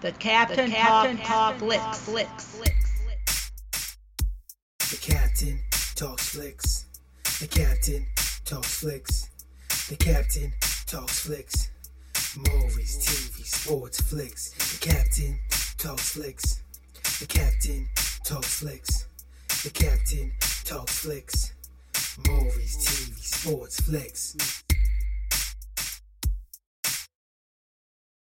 The Captain, the Captain Talk, Talk Flicks. Flicks. The Captain talks flicks. The Captain talks flicks. The Captain talks flicks. Movies, TV, sports, flicks. The Captain talks flicks. The Captain talks flicks. The Captain talks flicks. Movies, TV, sports, flicks.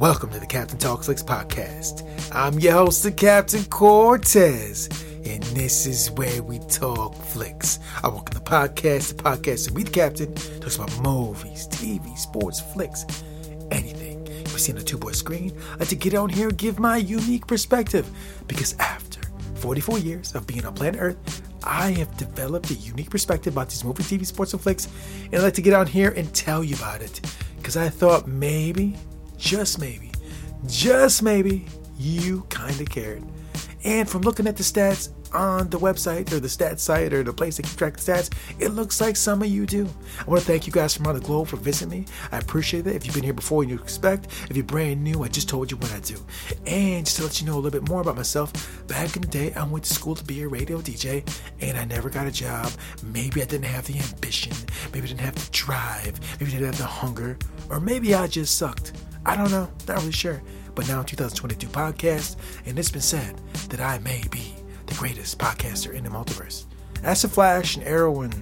Welcome to the Captain Talk Flicks podcast. I'm your host, the Captain Cortez, and this is where we talk flicks. I welcome the podcast, the podcast, and we, the Captain, talks about movies, TV, sports, flicks, anything you see on a two boy screen. I like to get on here and give my unique perspective because after 44 years of being on planet Earth, I have developed a unique perspective about these movies, TV, sports, and flicks, and I'd like to get on here and tell you about it because I thought maybe just maybe, just maybe, you kind of cared. And from looking at the stats on the website or the stats site or the place that keep track the stats, it looks like some of you do. I want to thank you guys from around the globe for visiting me. I appreciate it. If you've been here before and you expect, if you're brand new, I just told you what I do. And just to let you know a little bit more about myself, back in the day, I went to school to be a radio DJ and I never got a job. Maybe I didn't have the ambition, maybe I didn't have the drive, maybe I didn't have the hunger, or maybe I just sucked. I don't know, not really sure. But now 2022 podcast, and it's been said that I may be the greatest podcaster in the multiverse. Ask the Flash and Arrow and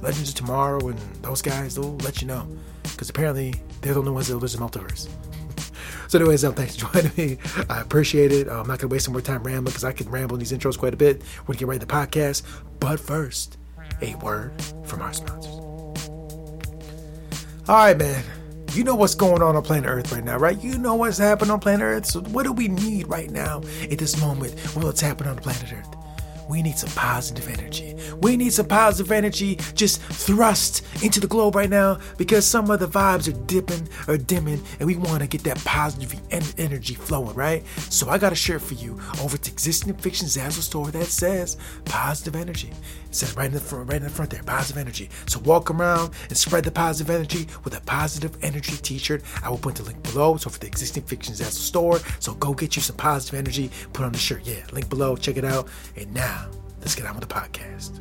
Legends of Tomorrow and those guys, they'll let you know. Because apparently they're the only ones that live in the multiverse. so, anyways, um, thanks for joining me. I appreciate it. Uh, I'm not going to waste some more time rambling because I can ramble in these intros quite a bit. Going to get right to the podcast. But first, a word from our sponsors. All right, man you know what's going on on planet Earth right now, right? You know what's happening on planet Earth. So, what do we need right now at this moment? What's happening on planet Earth? We need some positive energy. We need some positive energy just thrust into the globe right now because some of the vibes are dipping or dimming and we want to get that positive energy flowing, right? So I got a shirt for you over at Existing Fiction Zazzle store that says positive energy. Says right in the front, right in the front there, positive energy. So walk around and spread the positive energy with a positive energy t-shirt. I will put the link below. So for the Existing Fiction Zazzle store. So go get you some positive energy, put on the shirt. Yeah, link below, check it out. And now let's get on with the podcast.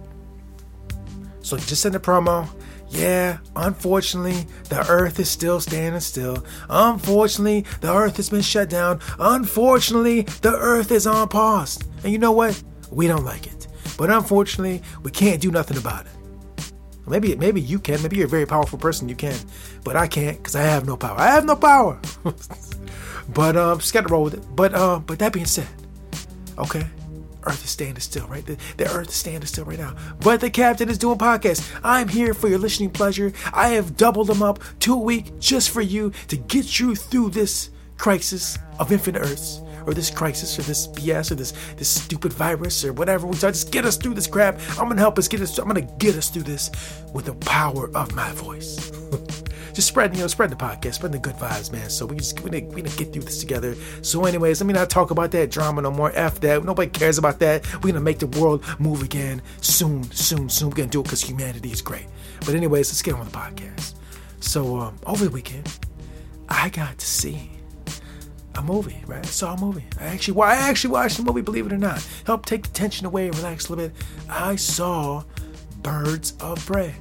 So just in the promo, yeah, unfortunately, the earth is still standing still. Unfortunately, the earth has been shut down. Unfortunately, the earth is on pause. And you know what? We don't like it. But unfortunately, we can't do nothing about it. Maybe maybe you can. Maybe you're a very powerful person. You can, but I can't because I have no power. I have no power. but uh, just got to roll with it. But uh, but that being said, okay, Earth is standing still, right? The, the Earth is standing still right now. But the captain is doing podcasts. I'm here for your listening pleasure. I have doubled them up to a week just for you to get you through this crisis of infinite Earths. Or this crisis, or this BS, or this this stupid virus, or whatever we. Just get us through this crap. I'm gonna help us get us. I'm gonna get us through this with the power of my voice. just spread, you know, spread the podcast, spread the good vibes, man. So we just we need, we need to get through this together. So, anyways, let me not talk about that drama no more. F that. Nobody cares about that. We're gonna make the world move again soon, soon, soon. We're gonna do it because humanity is great. But anyways, let's get on the podcast. So um, over the weekend, I got to see a movie, right? I saw a movie. I actually, well, I actually watched the movie, believe it or not. Help take the tension away and relax a little bit. I saw Birds of Prey.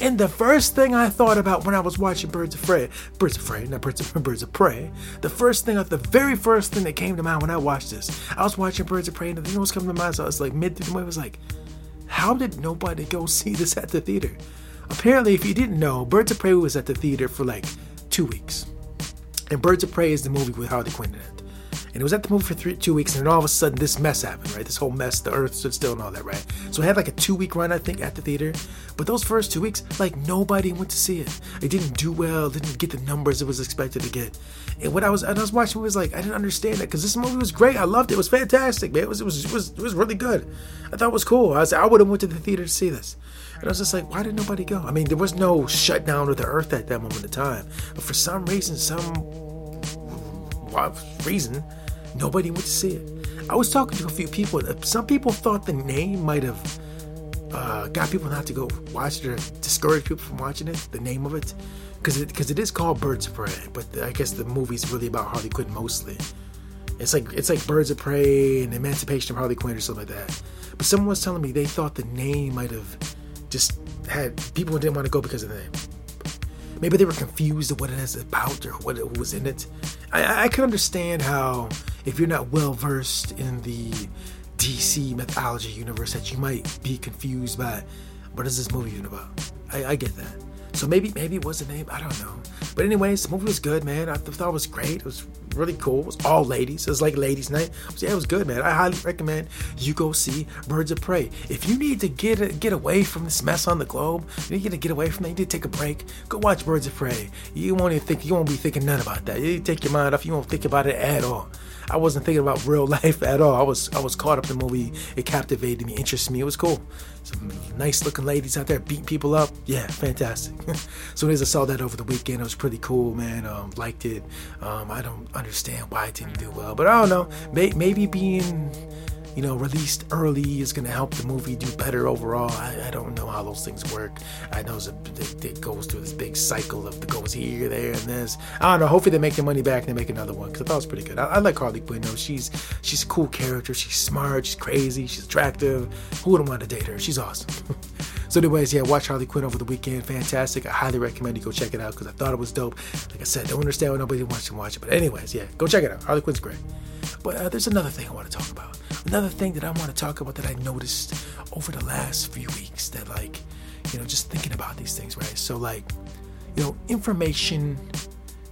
And the first thing I thought about when I was watching Birds of Prey, Birds of Prey, not Birds of, Birds of Prey, the first thing, the very first thing that came to mind when I watched this, I was watching Birds of Prey, and the thing that was coming to mind, so I was like mid through the movie, I was like, how did nobody go see this at the theater? Apparently, if you didn't know, Birds of Prey was at the theater for like two weeks. And Birds of Prey is the movie with Harley Quinn in it. And it was at the movie for three, two weeks, and then all of a sudden this mess happened, right? This whole mess, the earth stood still and all that, right? So it had like a two week run, I think, at the theater. But those first two weeks, like nobody went to see it. It didn't do well, didn't get the numbers it was expected to get. And when I was, and I was watching, was like I didn't understand it because this movie was great. I loved it. It was fantastic, man. It was, it was, it was, it was really good. I thought it was cool. I was, I would have went to the theater to see this. And I was just like, why did nobody go? I mean, there was no shutdown of the earth at that moment in time. But for some reason, some reason, Nobody went to see it. I was talking to a few people. Some people thought the name might have uh, got people not to go watch it or discourage people from watching it. The name of it, because it because it is called Birds of Prey, but I guess the movie's really about Harley Quinn mostly. It's like it's like Birds of Prey and Emancipation of Harley Quinn or something like that. But someone was telling me they thought the name might have just had people didn't want to go because of the name. Maybe they were confused of what it is about or what it was in it. I, I can understand how if you're not well versed in the DC mythology universe that you might be confused by what is this movie even about. I, I get that. So maybe maybe it was the name. I don't know. But anyways, the movie was good, man. I thought it was great. It was really cool. It was all ladies. It was like ladies' night. So yeah, it was good, man. I highly recommend you go see Birds of Prey. If you need to get get away from this mess on the globe, you need to get away from that. You need to take a break. Go watch Birds of Prey. You won't even think. You won't be thinking none about that. You take your mind off. You won't think about it at all. I wasn't thinking about real life at all. I was I was caught up in the movie. It captivated me, interested me. It was cool. Some nice looking ladies out there beating people up. Yeah, fantastic. so as I saw that over the weekend, was pretty cool, man. Um, liked it. Um, I don't understand why it didn't do well, but I don't know. May- maybe being you know, released early is going to help the movie do better overall. I, I, don't know how those things work. I know it, it, goes through this big cycle of the goes here, there, and this. I don't know. Hopefully they make their money back and they make another one because I thought it was pretty good. I, I like Harley Quinn. Though. She's she's a cool character. She's smart. She's crazy. She's attractive. Who wouldn't want to date her? She's awesome. so, anyways, yeah, watch Harley Quinn over the weekend. Fantastic. I highly recommend you go check it out because I thought it was dope. Like I said, don't understand why nobody wants to watch it, but anyways, yeah, go check it out. Harley Quinn's great. But uh, there's another thing I want to talk about. Another thing that I want to talk about that I noticed over the last few weeks that, like, you know, just thinking about these things, right? So, like, you know, information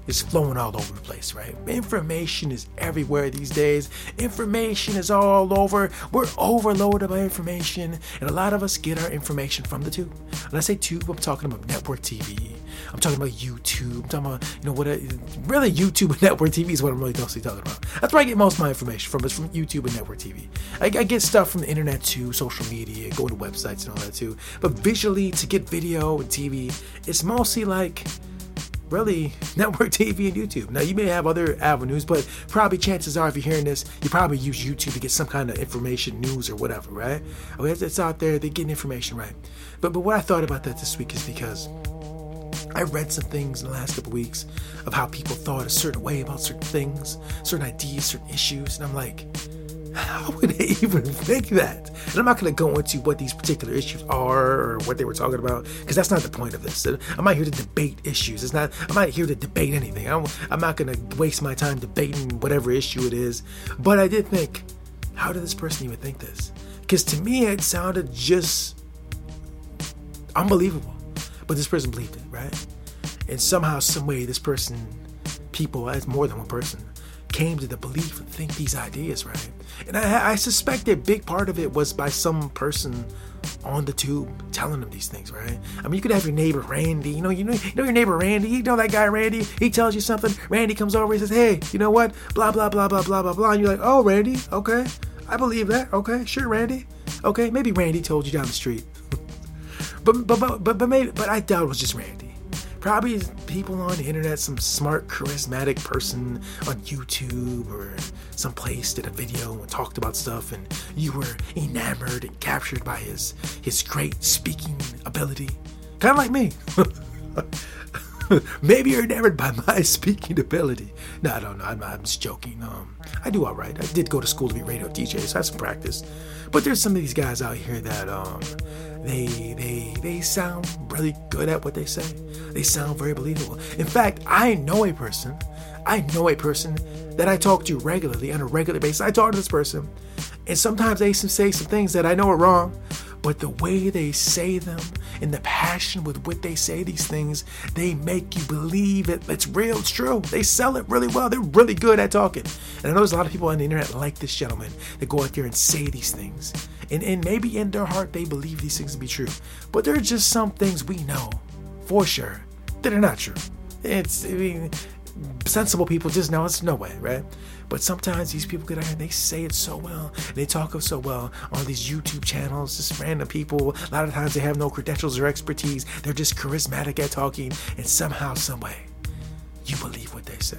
is flowing all over the place, right? Information is everywhere these days. Information is all over. We're overloaded by information, and a lot of us get our information from the tube. When I say tube, I'm talking about network TV. I'm talking about YouTube. I'm talking about, you know, what I, really YouTube and network TV is what I'm really mostly talking about. That's where I get most of my information from, is from YouTube and network TV. I, I get stuff from the internet too, social media, going to websites and all that too. But visually, to get video and TV, it's mostly like really network TV and YouTube. Now, you may have other avenues, but probably chances are, if you're hearing this, you probably use YouTube to get some kind of information, news, or whatever, right? Okay, it's out there, they're getting information right. But but what I thought about that this week is because I read some things in the last couple weeks of how people thought a certain way about certain things, certain ideas, certain issues, and I'm like, how would they even think that? And I'm not going to go into what these particular issues are or what they were talking about because that's not the point of this. I'm not here to debate issues. It's not. I'm not here to debate anything. I'm, I'm not going to waste my time debating whatever issue it is. But I did think, how did this person even think this? Because to me, it sounded just unbelievable. But this person believed it, right? And somehow, some way, this person, people, as more than one person, came to the belief and think these ideas, right? And I, I suspect a big part of it was by some person on the tube telling them these things, right? I mean, you could have your neighbor Randy. You know, you know, you know your neighbor Randy. You know that guy Randy. He tells you something. Randy comes over. He says, "Hey, you know what? Blah blah blah blah blah blah blah." And you're like, "Oh, Randy. Okay, I believe that. Okay, sure, Randy. Okay, maybe Randy told you down the street, but but but but but maybe but I doubt it was just Randy." Probably people on the internet, some smart, charismatic person on YouTube or some place did a video and talked about stuff, and you were enamored and captured by his his great speaking ability, kind of like me. Maybe you're enamored by my speaking ability. No, I don't know. I'm, I'm just joking. Um, I do all right. I did go to school to be radio DJ, so I have some practice. But there's some of these guys out here that um, they they they sound really good at what they say. They sound very believable. In fact, I know a person. I know a person that I talk to regularly on a regular basis. I talk to this person, and sometimes they say some things that I know are wrong, but the way they say them and the passion with what they say these things, they make you believe it. It's real, it's true. They sell it really well. They're really good at talking. And I know there's a lot of people on the internet like this gentleman that go out there and say these things. And, and maybe in their heart they believe these things to be true. But there are just some things we know for sure that are not true. It's I mean, sensible people just know it's no way, right? But sometimes these people get out and they say it so well, they talk so well on these YouTube channels, just random people. A lot of times they have no credentials or expertise. They're just charismatic at talking, and somehow, some way, you believe what they say.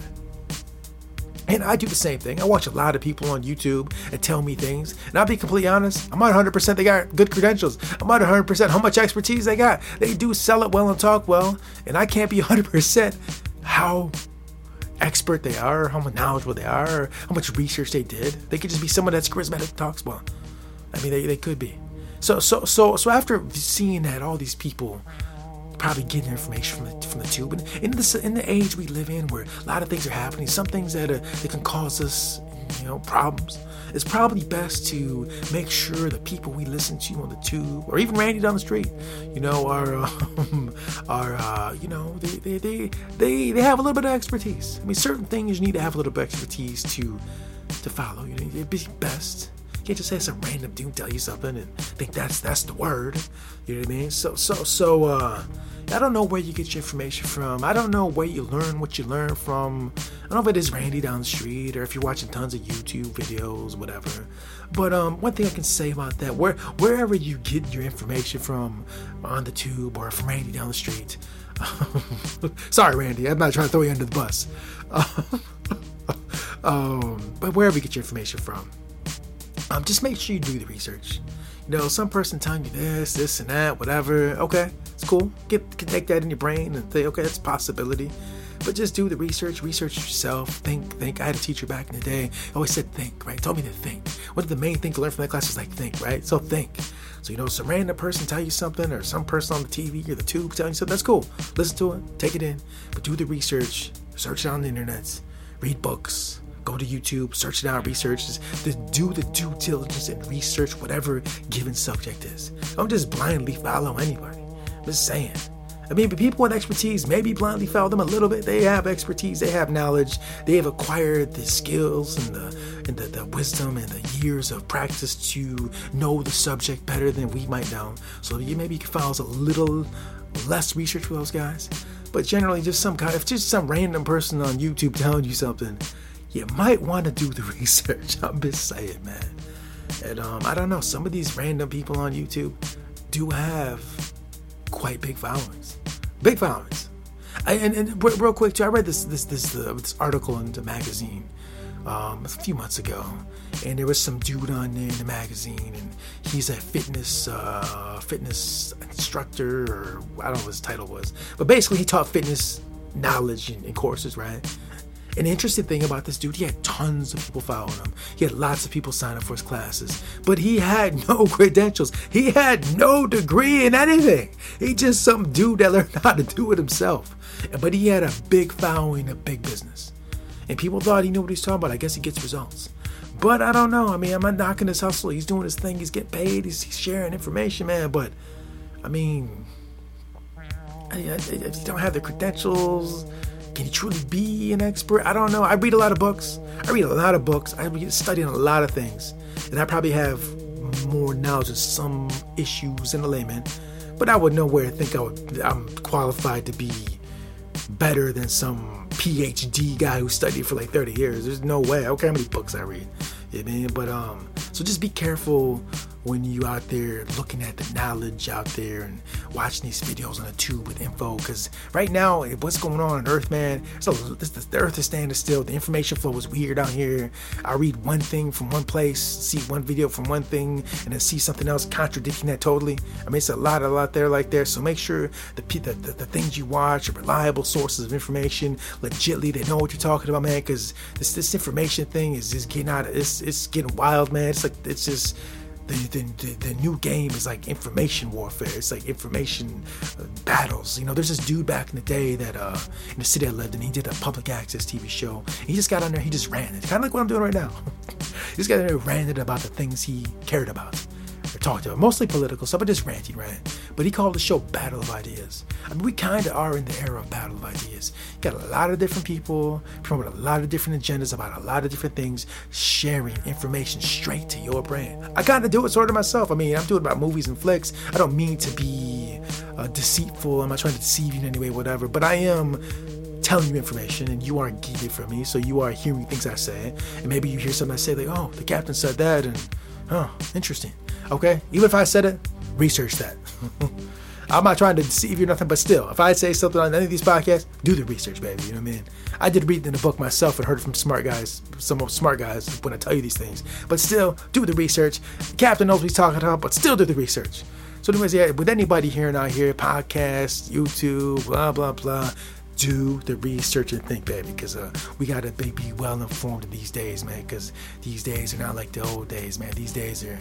And I do the same thing. I watch a lot of people on YouTube and tell me things. And I'll be completely honest, I'm not 100% they got good credentials. I'm not 100% how much expertise they got. They do sell it well and talk well. And I can't be 100% how expert they are, how knowledgeable they are, how much research they did. They could just be someone that's charismatic, talks well. I mean, they, they could be. So so so so after seeing that, all these people probably getting information from the from the tube, and in this in the age we live in, where a lot of things are happening, some things that are, that can cause us, you know, problems. It's probably best to make sure the people we listen to on the tube, or even Randy down the street, you know, are um, are uh, you know they, they they they they have a little bit of expertise. I mean, certain things you need to have a little bit of expertise to to follow. You know, it'd be best can't just say some random dude tell you something and think that's that's the word. You know what I mean? So so so uh I don't know where you get your information from. I don't know where you learn what you learn from. I don't know if it is Randy down the street or if you're watching tons of YouTube videos, whatever. But um, one thing I can say about that, where wherever you get your information from, on the tube or from Randy down the street. sorry, Randy, I'm not trying to throw you under the bus. um, but wherever you get your information from, um, just make sure you do the research. You know, some person telling you this, this, and that, whatever. Okay, it's cool. Get connect that in your brain and say, okay, that's possibility. But just do the research, research yourself, think, think. I had a teacher back in the day, always said think, right? Told me to think. One of the main things to learn from that class is like think, right? So think. So you know, some random person tell you something, or some person on the TV or the tube telling you something. That's cool. Listen to it, take it in, but do the research. Search it on the internet, read books, go to YouTube, search it out, research this, do the due diligence and research whatever given subject is. Don't just blindly follow anybody. I'm just saying. I mean, people with expertise maybe blindly follow them a little bit. They have expertise, they have knowledge, they have acquired the skills and the and the, the wisdom and the years of practice to know the subject better than we might know. So you maybe can follow a little less research for those guys. But generally, just some kind, if just some random person on YouTube telling you something, you might want to do the research. I'm just saying, man. And um, I don't know, some of these random people on YouTube do have quite big followings. Big followings. I, and, and real quick too, I read this this this uh, this article in the magazine um, a few months ago, and there was some dude on there in the magazine, and he's a fitness uh, fitness instructor, or I don't know what his title was, but basically he taught fitness knowledge and, courses, right? An interesting thing about this dude, he had tons of people following him. He had lots of people sign up for his classes, but he had no credentials. He had no degree in anything. He just some dude that learned how to do it himself. But he had a big following, a big business. And people thought he knew what he's talking about. I guess he gets results. But I don't know. I mean, I'm not knocking his hustle. He's doing his thing. He's getting paid. He's, he's sharing information, man. But I mean, if you don't have the credentials, can he truly be an expert? I don't know. I read a lot of books. I read a lot of books. I read studying a lot of things. And I probably have more knowledge of some issues in the layman. But I would nowhere think I would, I'm qualified to be better than some PhD guy who studied for like 30 years. There's no way. Okay, how many books I read. You know I mean? But um, so just be careful when you out there looking at the knowledge out there and watching these videos on the tube with info. Because right now, what's going on on Earth, man? So the Earth is standing still. The information flow is weird out here. I read one thing from one place, see one video from one thing, and then see something else contradicting that totally. I mean, it's a lot, a lot there, like there. So make sure the the, the, the things you watch are reliable sources of information. Legitly, they know what you're talking about, man. Because this this information thing is just getting out. Of, it's it's getting wild, man. It's like it's just the, the, the, new game is like information warfare. It's like information uh, battles. You know, there's this dude back in the day that uh, in the city I lived in, he did a public access TV show. He just got on there, he just ranted, kind of like what I'm doing right now. he just got on there ranted about the things he cared about or talked about, mostly political stuff, but just ranty rant. But he called the show Battle of Ideas. I mean, we kind of are in the era of Battle of Ideas. You got a lot of different people promoting a lot of different agendas about a lot of different things, sharing information straight to your brain. I kind of do it sort of myself. I mean, I'm doing about movies and flicks. I don't mean to be uh, deceitful. I'm not trying to deceive you in any way, whatever. But I am telling you information and you aren't it from me, so you are hearing things I say. And maybe you hear something I say like, oh, the captain said that, and oh, interesting. Okay? Even if I said it, research that. I'm not trying to deceive you or nothing, but still, if I say something on any of these podcasts, do the research, baby. You know what I mean? I did read in the book myself and heard from smart guys, some smart guys when I tell you these things. But still, do the research. The captain knows what he's talking about, but still do the research. So, anyways, yeah, with anybody here and out here, podcast, YouTube, blah, blah, blah, do the research and think, baby, because uh, we gotta be well informed these days, man. Because these days are not like the old days, man. These days are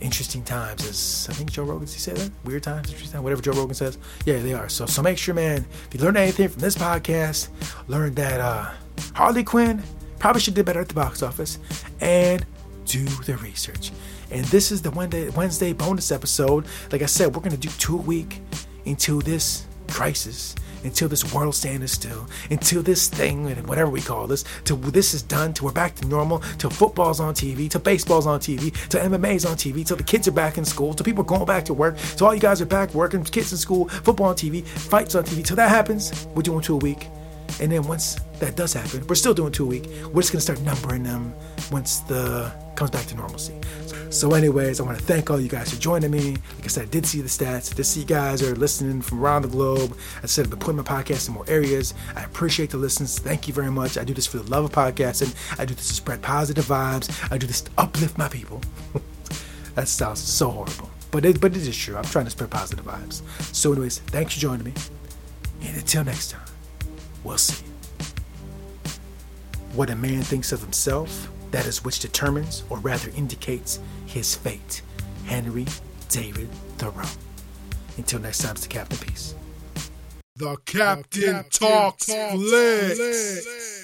interesting times. As I think Joe Rogan, he say that? Weird times, interesting times, whatever Joe Rogan says. Yeah, they are. So, so make sure, man. If you learned anything from this podcast, learn that uh, Harley Quinn probably should do better at the box office, and do the research. And this is the Wednesday, Wednesday bonus episode. Like I said, we're gonna do two a week until this crisis until this world stands still, until this thing, whatever we call this, till this is done, till we're back to normal, till football's on TV, till baseball's on TV, till MMA's on TV, till the kids are back in school, till people are going back to work, till all you guys are back working, kids in school, football on TV, fights on TV. Till that happens, we're doing two a week. And then once that does happen, we're still doing two a week. We're just gonna start numbering them once the comes back to normalcy. So, anyways, I want to thank all you guys for joining me. Like I said, I did see the stats. Did see you guys are listening from around the globe. I said I've been putting my podcast in more areas. I appreciate the listens. Thank you very much. I do this for the love of podcasting. I do this to spread positive vibes. I do this to uplift my people. that sounds so horrible, but it, but it is true. I'm trying to spread positive vibes. So, anyways, thanks for joining me. And until next time, we'll see. What a man thinks of himself that is which determines, or rather indicates, his fate. Henry David Thoreau. Until next time, it's the Captain Peace. The Captain, the Captain talks, talks flicks. flicks.